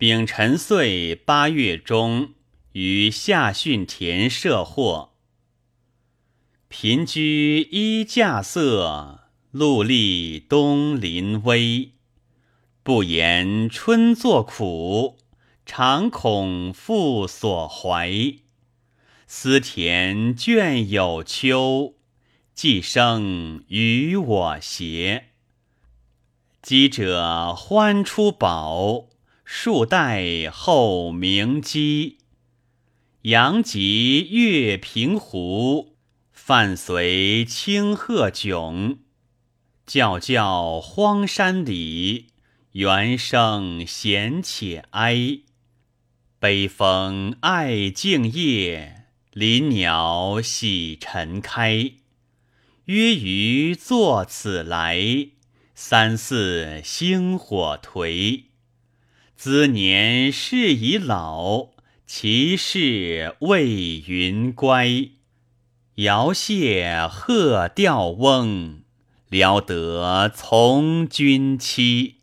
丙辰岁八月中，于下汛田设货。贫居衣架色，陆立东临危。不言春作苦，常恐复所怀。思田倦有秋，既生与我谐。饥者欢出饱，数代后鸣鸡。阳极月平湖。泛随清鹤迥，皎皎荒山里，猿声闲且哀。北风爱静夜，林鸟喜晨开。约余作此来，三四星火颓。兹年事已老，其事未云乖。遥谢鹤钓翁，聊得从军期。